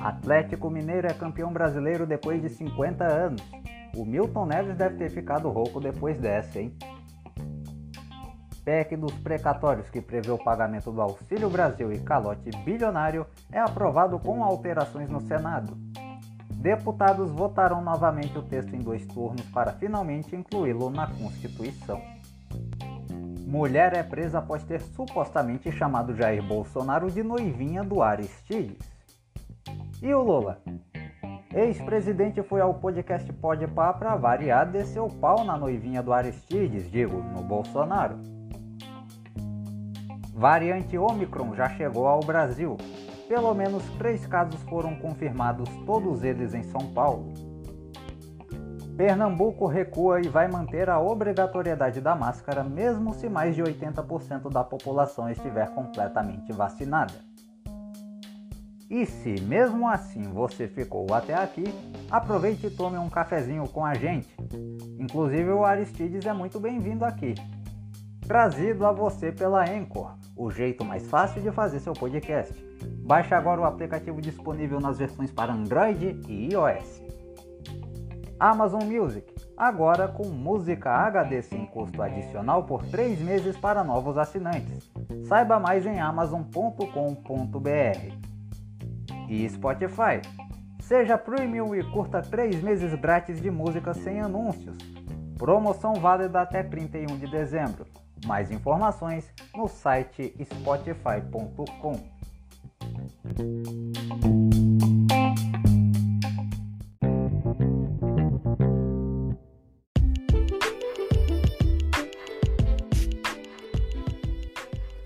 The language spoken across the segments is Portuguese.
Atlético Mineiro é campeão brasileiro depois de 50 anos. O Milton Neves deve ter ficado rouco depois dessa, hein? PEC dos precatórios que prevê o pagamento do Auxílio Brasil e calote bilionário é aprovado com alterações no Senado. Deputados votaram novamente o texto em dois turnos para finalmente incluí-lo na Constituição. Mulher é presa após ter supostamente chamado Jair Bolsonaro de noivinha do Aristides. E o Lula? Ex-presidente foi ao podcast Podpah para variar desceu pau na noivinha do Aristides, digo, no Bolsonaro. Variante Omicron já chegou ao Brasil. Pelo menos três casos foram confirmados, todos eles em São Paulo. Pernambuco recua e vai manter a obrigatoriedade da máscara, mesmo se mais de 80% da população estiver completamente vacinada. E se mesmo assim você ficou até aqui, aproveite e tome um cafezinho com a gente. Inclusive o Aristides é muito bem-vindo aqui. Trazido a você pela Anchor, o jeito mais fácil de fazer seu podcast. Baixe agora o aplicativo disponível nas versões para Android e iOS. Amazon Music, agora com música HD sem custo adicional por 3 meses para novos assinantes. Saiba mais em amazon.com.br. E Spotify, seja premium e curta 3 meses grátis de música sem anúncios. Promoção válida até 31 de dezembro. Mais informações no site spotify.com.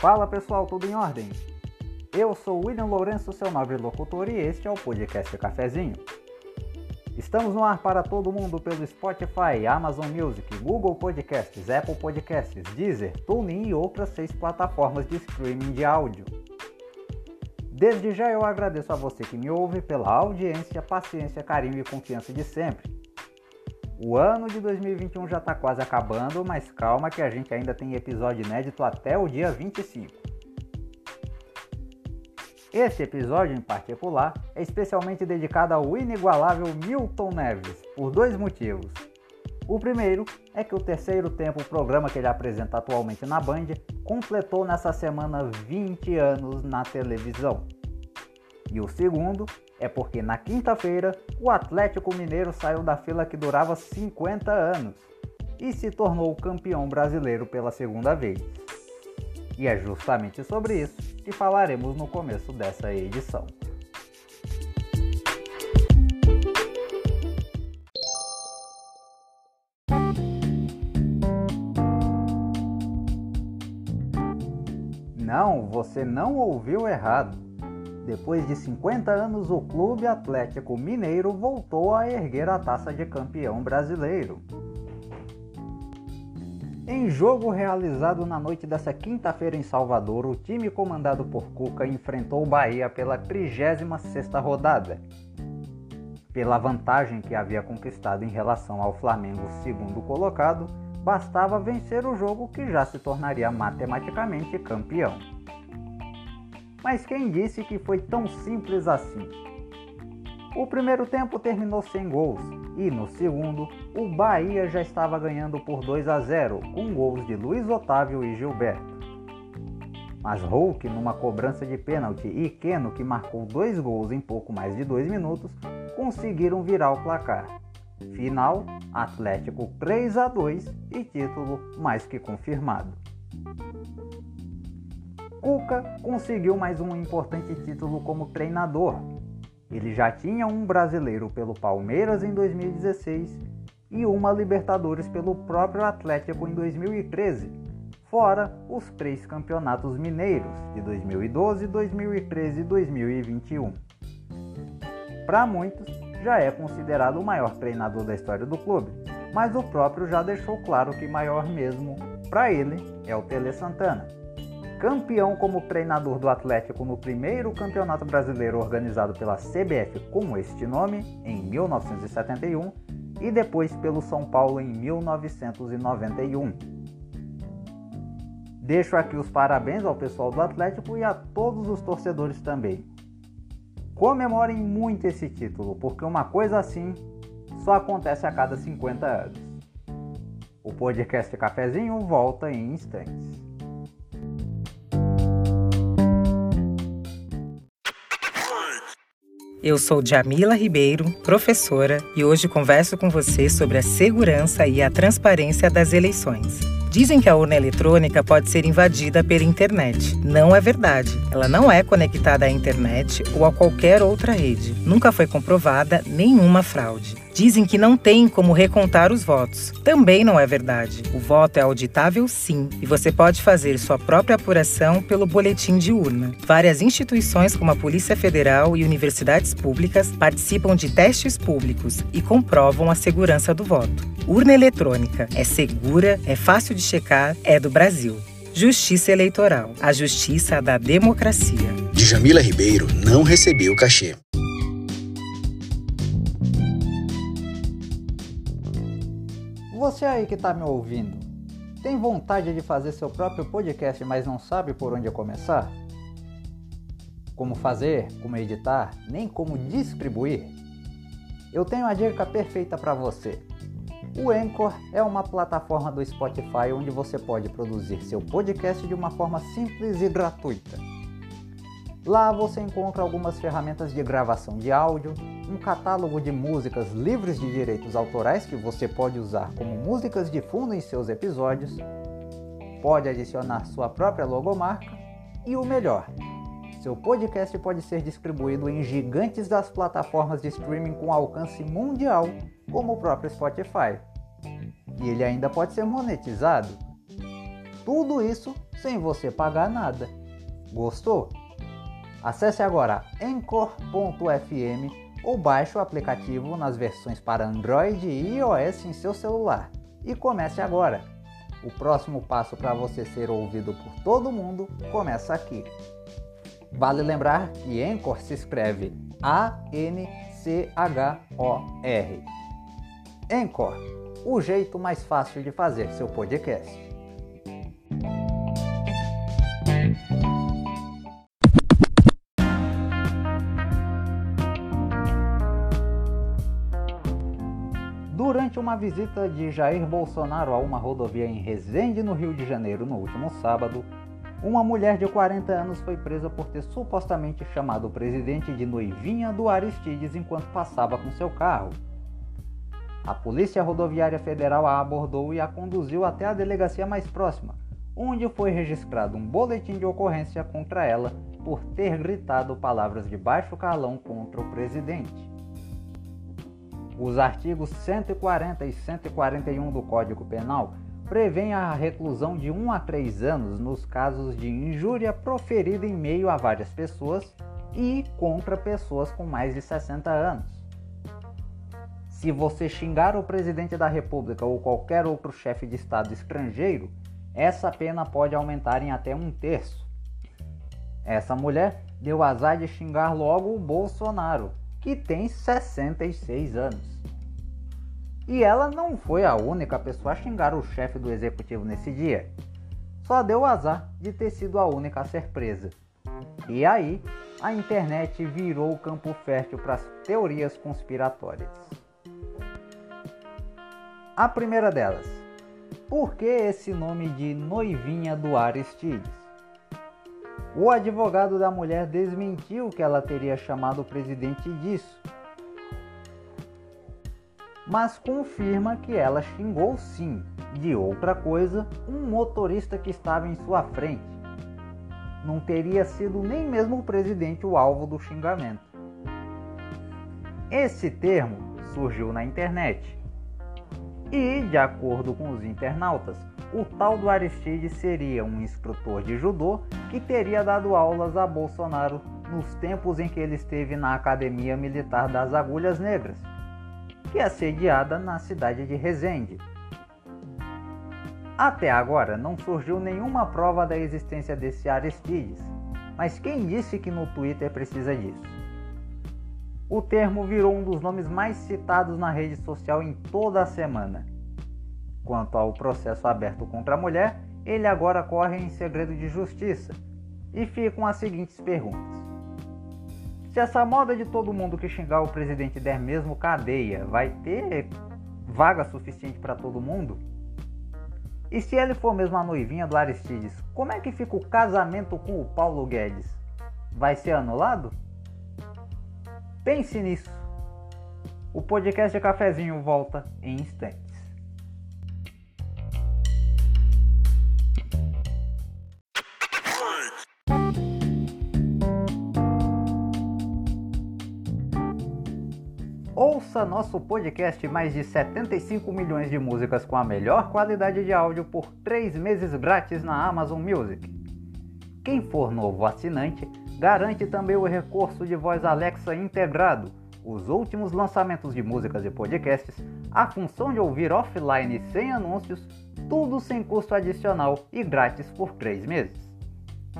Fala pessoal, tudo em ordem? Eu sou William Lourenço, seu nobre locutor, e este é o podcast Cafezinho. Estamos no ar para todo mundo pelo Spotify, Amazon Music, Google Podcasts, Apple Podcasts, Deezer, TuneIn e outras seis plataformas de streaming de áudio. Desde já eu agradeço a você que me ouve pela audiência, paciência, carinho e confiança de sempre. O ano de 2021 já está quase acabando, mas calma que a gente ainda tem episódio inédito até o dia 25. Este episódio em particular é especialmente dedicado ao inigualável Milton Neves, por dois motivos. O primeiro é que o terceiro tempo, o programa que ele apresenta atualmente na Band, completou nessa semana 20 anos na televisão. E o segundo é porque na quinta-feira o Atlético Mineiro saiu da fila que durava 50 anos e se tornou campeão brasileiro pela segunda vez. E é justamente sobre isso que falaremos no começo dessa edição. Não, você não ouviu errado. Depois de 50 anos, o Clube Atlético Mineiro voltou a erguer a taça de campeão brasileiro. Em jogo realizado na noite dessa quinta-feira em Salvador, o time comandado por Cuca enfrentou o Bahia pela 36ª rodada. Pela vantagem que havia conquistado em relação ao Flamengo segundo colocado, bastava vencer o jogo que já se tornaria matematicamente campeão. Mas quem disse que foi tão simples assim? O primeiro tempo terminou sem gols e no segundo o Bahia já estava ganhando por 2 a 0 com gols de Luiz Otávio e Gilberto. Mas Hulk, numa cobrança de pênalti, e Keno, que marcou dois gols em pouco mais de dois minutos, conseguiram virar o placar. Final: Atlético 3 a 2 e título mais que confirmado. Cuca conseguiu mais um importante título como treinador, ele já tinha um brasileiro pelo Palmeiras em 2016 e uma Libertadores pelo próprio Atlético em 2013, fora os três campeonatos mineiros de 2012, 2013 e 2021. Para muitos, já é considerado o maior treinador da história do clube, mas o próprio já deixou claro que maior mesmo para ele é o Tele Santana campeão como treinador do Atlético no primeiro campeonato brasileiro organizado pela CBF com este nome, em 1971, e depois pelo São Paulo em 1991. Deixo aqui os parabéns ao pessoal do Atlético e a todos os torcedores também. Comemorem muito esse título, porque uma coisa assim só acontece a cada 50 anos. O podcast Cafezinho volta em instantes. Eu sou Jamila Ribeiro, professora, e hoje converso com você sobre a segurança e a transparência das eleições. Dizem que a urna eletrônica pode ser invadida pela internet. Não é verdade. Ela não é conectada à internet ou a qualquer outra rede. Nunca foi comprovada nenhuma fraude. Dizem que não tem como recontar os votos. Também não é verdade. O voto é auditável sim, e você pode fazer sua própria apuração pelo boletim de urna. Várias instituições como a Polícia Federal e universidades públicas participam de testes públicos e comprovam a segurança do voto. Urna eletrônica é segura, é fácil de checar, é do Brasil. Justiça Eleitoral, a justiça da democracia. Djamila Ribeiro não recebeu cachê. Você aí que está me ouvindo, tem vontade de fazer seu próprio podcast, mas não sabe por onde começar? Como fazer, como editar, nem como distribuir? Eu tenho a dica perfeita para você. O Anchor é uma plataforma do Spotify onde você pode produzir seu podcast de uma forma simples e gratuita. Lá você encontra algumas ferramentas de gravação de áudio, um catálogo de músicas livres de direitos autorais que você pode usar como músicas de fundo em seus episódios, pode adicionar sua própria logomarca e o melhor, seu podcast pode ser distribuído em gigantes das plataformas de streaming com alcance mundial como o próprio Spotify. E ele ainda pode ser monetizado. Tudo isso sem você pagar nada. Gostou? Acesse agora Anchor.fm ou baixe o aplicativo nas versões para Android e iOS em seu celular e comece agora. O próximo passo para você ser ouvido por todo mundo começa aqui. Vale lembrar que Anchor se escreve A-N-C-H-O-R. Anchor, o jeito mais fácil de fazer seu podcast. Durante uma visita de Jair Bolsonaro a uma rodovia em Resende, no Rio de Janeiro, no último sábado, uma mulher de 40 anos foi presa por ter supostamente chamado o presidente de noivinha do Aristides enquanto passava com seu carro. A Polícia Rodoviária Federal a abordou e a conduziu até a delegacia mais próxima, onde foi registrado um boletim de ocorrência contra ela por ter gritado palavras de baixo calão contra o presidente. Os artigos 140 e 141 do Código Penal prevêem a reclusão de 1 a 3 anos nos casos de injúria proferida em meio a várias pessoas e contra pessoas com mais de 60 anos. Se você xingar o presidente da República ou qualquer outro chefe de Estado estrangeiro, essa pena pode aumentar em até um terço. Essa mulher deu azar de xingar logo o Bolsonaro, que tem 66 anos. E ela não foi a única pessoa a xingar o chefe do executivo nesse dia. Só deu azar de ter sido a única a ser presa. E aí, a internet virou o campo fértil para as teorias conspiratórias. A primeira delas, por que esse nome de noivinha do Aristides? O advogado da mulher desmentiu que ela teria chamado o presidente disso, mas confirma que ela xingou sim, de outra coisa, um motorista que estava em sua frente. Não teria sido nem mesmo o presidente o alvo do xingamento. Esse termo surgiu na internet e, de acordo com os internautas, o tal do Aristides seria um instrutor de judô que teria dado aulas a Bolsonaro nos tempos em que ele esteve na Academia Militar das Agulhas Negras, que é sediada na cidade de Resende. Até agora não surgiu nenhuma prova da existência desse Aristides, mas quem disse que no Twitter precisa disso? O termo virou um dos nomes mais citados na rede social em toda a semana. Quanto ao processo aberto contra a mulher, ele agora corre em segredo de justiça e ficam as seguintes perguntas. Se essa moda de todo mundo que xingar o presidente der mesmo cadeia, vai ter vaga suficiente para todo mundo? E se ele for mesmo a noivinha do Aristides, como é que fica o casamento com o Paulo Guedes? Vai ser anulado? Pense nisso. O podcast de cafezinho volta em instantes. Ouça nosso podcast mais de 75 milhões de músicas com a melhor qualidade de áudio por 3 meses grátis na Amazon Music. Quem for novo assinante, garante também o recurso de voz Alexa integrado, os últimos lançamentos de músicas e podcasts, a função de ouvir offline sem anúncios, tudo sem custo adicional e grátis por 3 meses.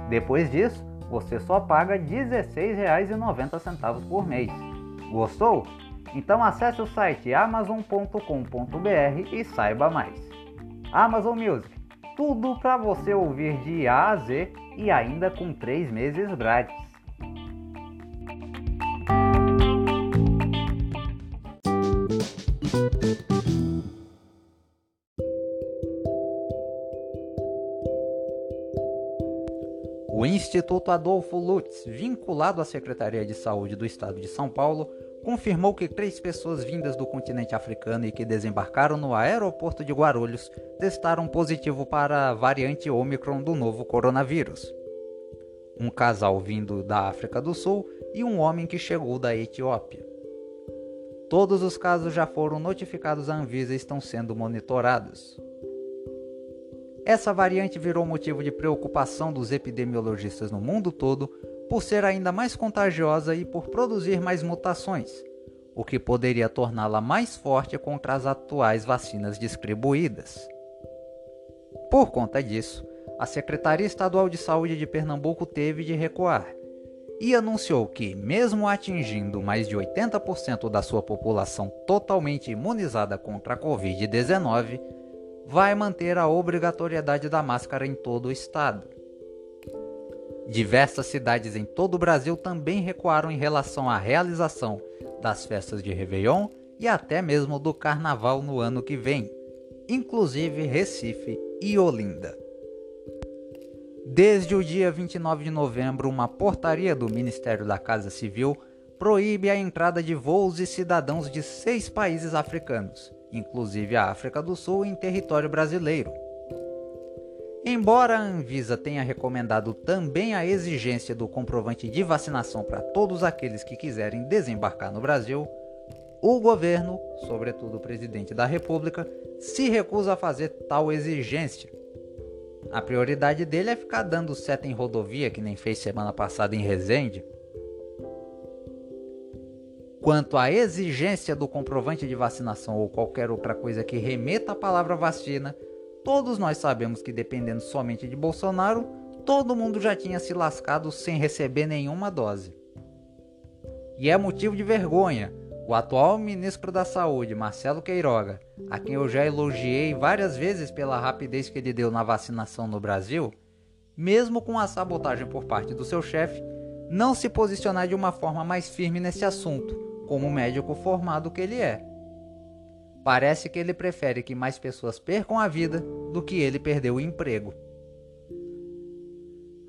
Depois disso, você só paga R$ 16,90 por mês. Gostou? Então acesse o site amazon.com.br e saiba mais. Amazon Music, tudo para você ouvir de A a Z e ainda com 3 meses grátis. O Instituto Adolfo Lutz, vinculado à Secretaria de Saúde do Estado de São Paulo, confirmou que três pessoas vindas do continente africano e que desembarcaram no aeroporto de Guarulhos testaram positivo para a variante Omicron do novo coronavírus. Um casal vindo da África do Sul e um homem que chegou da Etiópia. Todos os casos já foram notificados à Anvisa e estão sendo monitorados. Essa variante virou motivo de preocupação dos epidemiologistas no mundo todo por ser ainda mais contagiosa e por produzir mais mutações, o que poderia torná-la mais forte contra as atuais vacinas distribuídas. Por conta disso, a Secretaria Estadual de Saúde de Pernambuco teve de recuar e anunciou que, mesmo atingindo mais de 80% da sua população totalmente imunizada contra a Covid-19, vai manter a obrigatoriedade da máscara em todo o estado. Diversas cidades em todo o Brasil também recuaram em relação à realização das festas de Réveillon e até mesmo do Carnaval no ano que vem, inclusive Recife e Olinda. Desde o dia 29 de novembro, uma portaria do Ministério da Casa Civil proíbe a entrada de voos e cidadãos de seis países africanos, inclusive a África do Sul, em território brasileiro Embora a Anvisa tenha recomendado também a exigência do comprovante de vacinação para todos aqueles que quiserem desembarcar no Brasil, o governo, sobretudo o presidente da República, se recusa a fazer tal exigência. A prioridade dele é ficar dando seta em rodovia, que nem fez semana passada em Resende. Quanto à exigência do comprovante de vacinação ou qualquer outra coisa que remeta à palavra vacina, Todos nós sabemos que dependendo somente de Bolsonaro, todo mundo já tinha se lascado sem receber nenhuma dose. E é motivo de vergonha o atual ministro da Saúde, Marcelo Queiroga, a quem eu já elogiei várias vezes pela rapidez que ele deu na vacinação no Brasil, mesmo com a sabotagem por parte do seu chefe, não se posicionar de uma forma mais firme nesse assunto, como médico formado que ele é. Parece que ele prefere que mais pessoas percam a vida do que ele perder o emprego.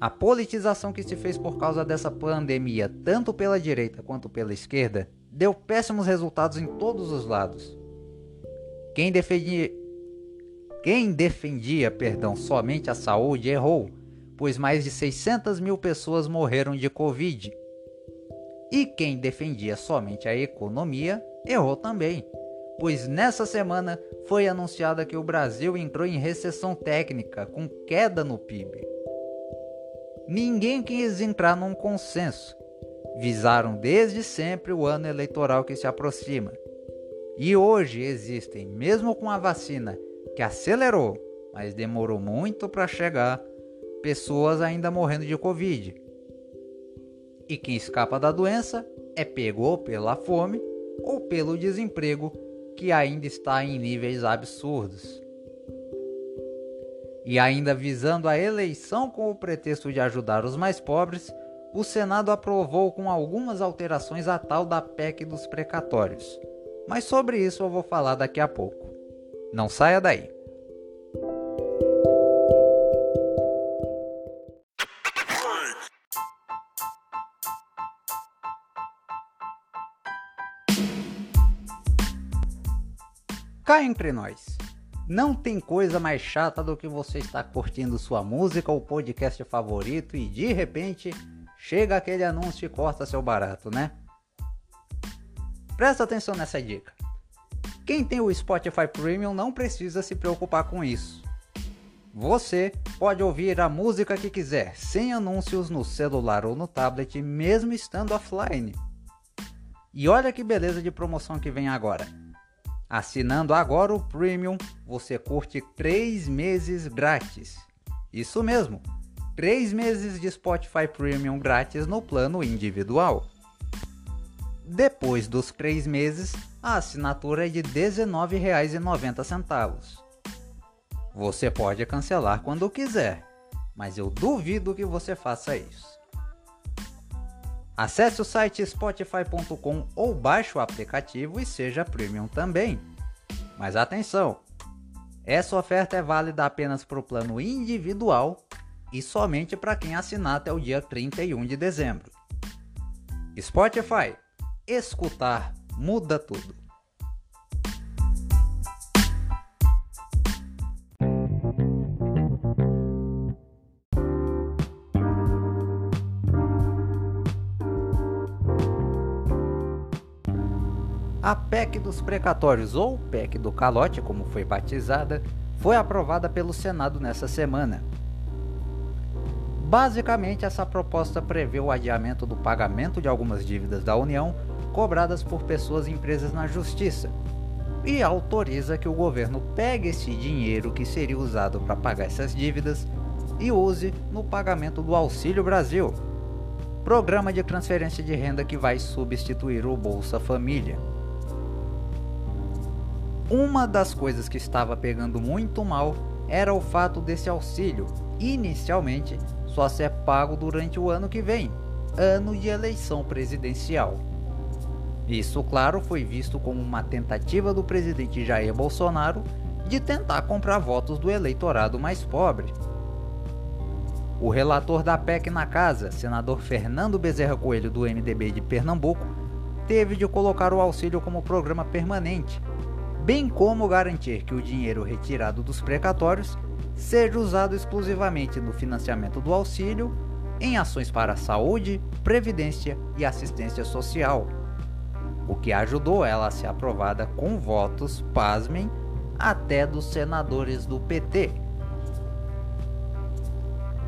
A politização que se fez por causa dessa pandemia, tanto pela direita quanto pela esquerda, deu péssimos resultados em todos os lados. Quem defendia, quem defendia perdão, somente a saúde errou, pois mais de 600 mil pessoas morreram de Covid. E quem defendia somente a economia errou também pois nessa semana foi anunciada que o Brasil entrou em recessão técnica, com queda no PIB. Ninguém quis entrar num consenso. Visaram desde sempre o ano eleitoral que se aproxima. E hoje existem, mesmo com a vacina que acelerou, mas demorou muito para chegar, pessoas ainda morrendo de Covid. E quem escapa da doença é pego ou pela fome ou pelo desemprego que ainda está em níveis absurdos. E ainda visando a eleição com o pretexto de ajudar os mais pobres, o Senado aprovou com algumas alterações a tal da PEC dos precatórios. Mas sobre isso eu vou falar daqui a pouco. Não saia daí. Cá entre nós. Não tem coisa mais chata do que você estar curtindo sua música ou podcast favorito e de repente chega aquele anúncio e corta seu barato, né? Presta atenção nessa dica. Quem tem o Spotify Premium não precisa se preocupar com isso. Você pode ouvir a música que quiser, sem anúncios no celular ou no tablet, mesmo estando offline. E olha que beleza de promoção que vem agora. Assinando agora o Premium, você curte 3 meses grátis. Isso mesmo, 3 meses de Spotify Premium grátis no plano individual. Depois dos 3 meses, a assinatura é de R$ 19,90. Você pode cancelar quando quiser, mas eu duvido que você faça isso. Acesse o site spotify.com ou baixe o aplicativo e seja premium também. Mas atenção! Essa oferta é válida apenas para o plano individual e somente para quem assinar até o dia 31 de dezembro. Spotify, escutar muda tudo. A PEC dos precatórios, ou PEC do calote, como foi batizada, foi aprovada pelo Senado nessa semana. Basicamente, essa proposta prevê o adiamento do pagamento de algumas dívidas da União cobradas por pessoas e empresas na Justiça e autoriza que o governo pegue esse dinheiro que seria usado para pagar essas dívidas e use no pagamento do Auxílio Brasil, programa de transferência de renda que vai substituir o Bolsa Família. Uma das coisas que estava pegando muito mal era o fato desse auxílio, inicialmente, só ser pago durante o ano que vem, ano de eleição presidencial. Isso, claro, foi visto como uma tentativa do presidente Jair Bolsonaro de tentar comprar votos do eleitorado mais pobre. O relator da PEC na casa, senador Fernando Bezerra Coelho do MDB de Pernambuco, teve de colocar o auxílio como programa permanente bem como garantir que o dinheiro retirado dos precatórios seja usado exclusivamente no financiamento do auxílio, em ações para saúde, previdência e assistência social, o que ajudou ela a ser aprovada com votos, pasmem, até dos senadores do PT.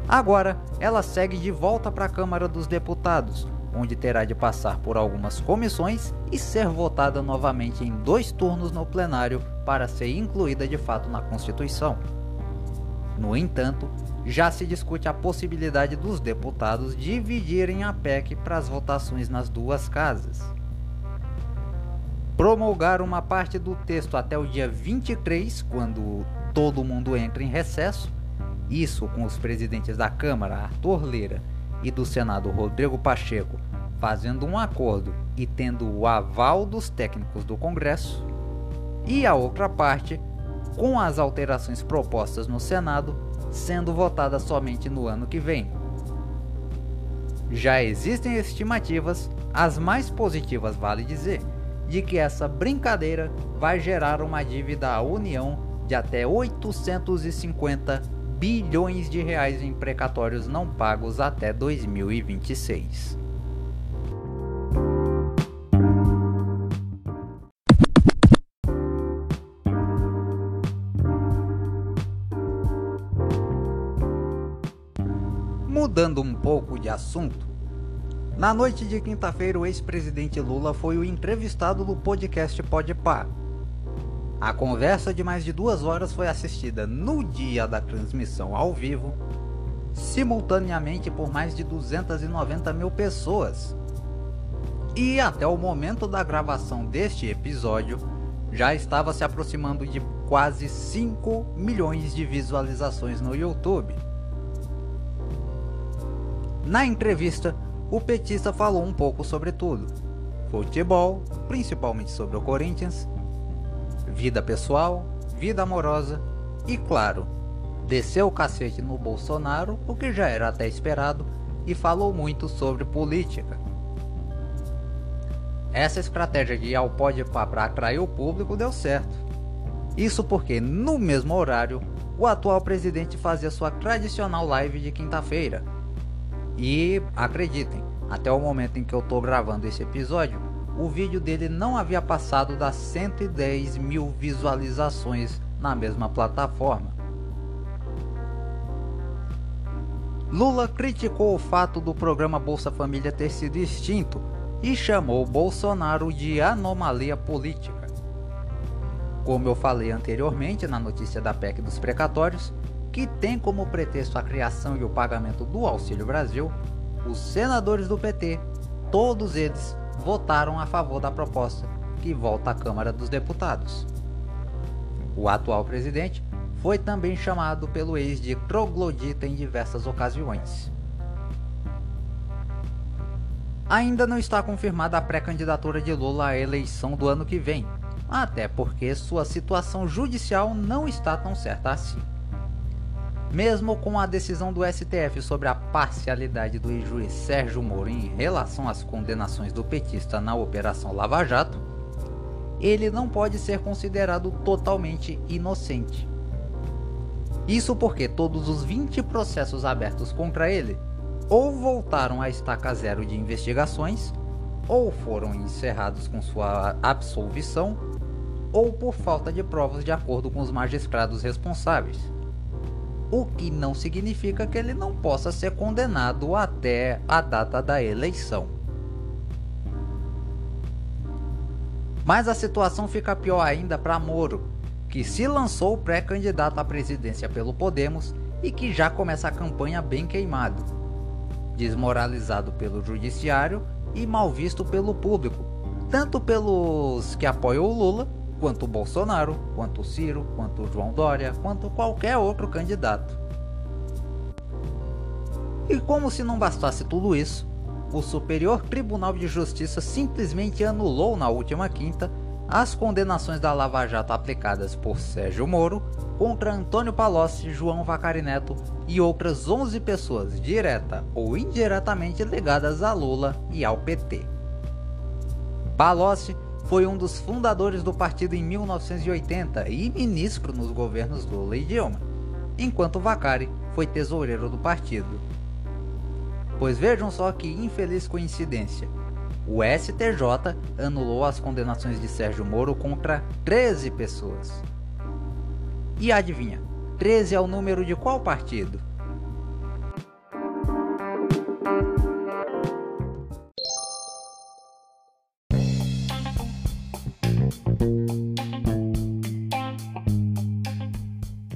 Agora, ela segue de volta para a Câmara dos Deputados, onde terá de passar por algumas comissões e ser votada novamente em dois turnos no plenário para ser incluída de fato na Constituição. No entanto, já se discute a possibilidade dos deputados dividirem a PEC para as votações nas duas casas. Promulgar uma parte do texto até o dia 23, quando todo mundo entra em recesso, isso com os presidentes da Câmara, Arthur Leira, e do Senado Rodrigo Pacheco fazendo um acordo e tendo o aval dos técnicos do Congresso, e a outra parte com as alterações propostas no Senado sendo votada somente no ano que vem. Já existem estimativas, as mais positivas vale dizer, de que essa brincadeira vai gerar uma dívida à União de até 850 bilhões de reais em precatórios não pagos até 2026. Mudando um pouco de assunto, na noite de quinta-feira o ex-presidente Lula foi o entrevistado do podcast Podpah, a conversa de mais de duas horas foi assistida no dia da transmissão ao vivo, simultaneamente por mais de 290 mil pessoas. E até o momento da gravação deste episódio, já estava se aproximando de quase 5 milhões de visualizações no YouTube. Na entrevista, o petista falou um pouco sobre tudo: futebol, principalmente sobre o Corinthians, vida pessoal, vida amorosa e, claro, desceu o cacete no Bolsonaro, o que já era até esperado, e falou muito sobre política. Essa estratégia de ir ao pode para atrair o público deu certo. Isso porque, no mesmo horário, o atual presidente fazia sua tradicional live de quinta-feira. E acreditem, até o momento em que eu estou gravando esse episódio, o vídeo dele não havia passado das 110 mil visualizações na mesma plataforma. Lula criticou o fato do programa Bolsa Família ter sido extinto e chamou Bolsonaro de anomalia política. Como eu falei anteriormente na notícia da PEC dos precatórios, que tem como pretexto a criação e o pagamento do Auxílio Brasil, os senadores do PT, todos eles, votaram a favor da proposta que volta à Câmara dos Deputados. O atual presidente foi também chamado pelo ex de troglodita em diversas ocasiões. Ainda não está confirmada a pré-candidatura de Lula à eleição do ano que vem, até porque sua situação judicial não está tão certa assim. Mesmo com a decisão do STF sobre a parcialidade do juiz Sérgio Moro em relação às condenações do petista na Operação Lava Jato, ele não pode ser considerado totalmente inocente. Isso porque todos os 20 processos abertos contra ele ou voltaram à estaca zero de investigações, ou foram encerrados com sua absolvição, ou por falta de provas de acordo com os magistrados responsáveis. O que não significa que ele não possa ser condenado até a data da eleição. Mas a situação fica pior ainda para Moro, que se lançou pré-candidato à presidência pelo Podemos e que já começa a campanha bem queimado desmoralizado pelo judiciário e mal visto pelo público, tanto pelos que apoiam o Lula, quanto o Bolsonaro, quanto o Ciro, quanto o João Dória, quanto qualquer outro candidato. E como se não bastasse tudo isso, o Superior Tribunal de Justiça simplesmente anulou na última quinta as condenações da Lava Jato aplicadas por Sérgio Moro contra Antônio Palocci, João Vacari Neto e outras 11 pessoas direta ou indiretamente ligadas a Lula e ao PT. Palocci foi um dos fundadores do partido em 1980 e ministro nos governos Lula e Dilma, enquanto Vacari foi tesoureiro do partido. Pois vejam só que infeliz coincidência o STJ anulou as condenações de Sérgio Moro contra 13 pessoas. E adivinha, 13 é o número de qual partido?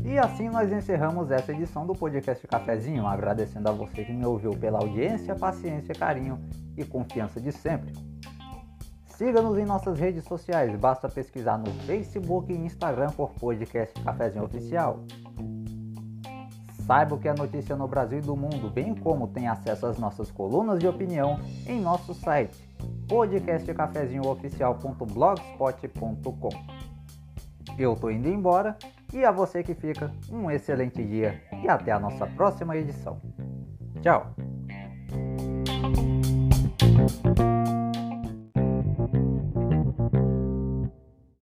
E assim nós encerramos essa edição do podcast Cafezinho, agradecendo a você que me ouviu pela audiência, paciência, carinho e confiança de sempre. Siga-nos em nossas redes sociais, basta pesquisar no Facebook e Instagram por podcast Cafezinho Oficial. Saiba o que é notícia no Brasil e do mundo, bem como tem acesso às nossas colunas de opinião em nosso site podcastcafezinhooficial.blogspot.com. Eu tô indo embora e a você que fica, um excelente dia e até a nossa próxima edição. Tchau!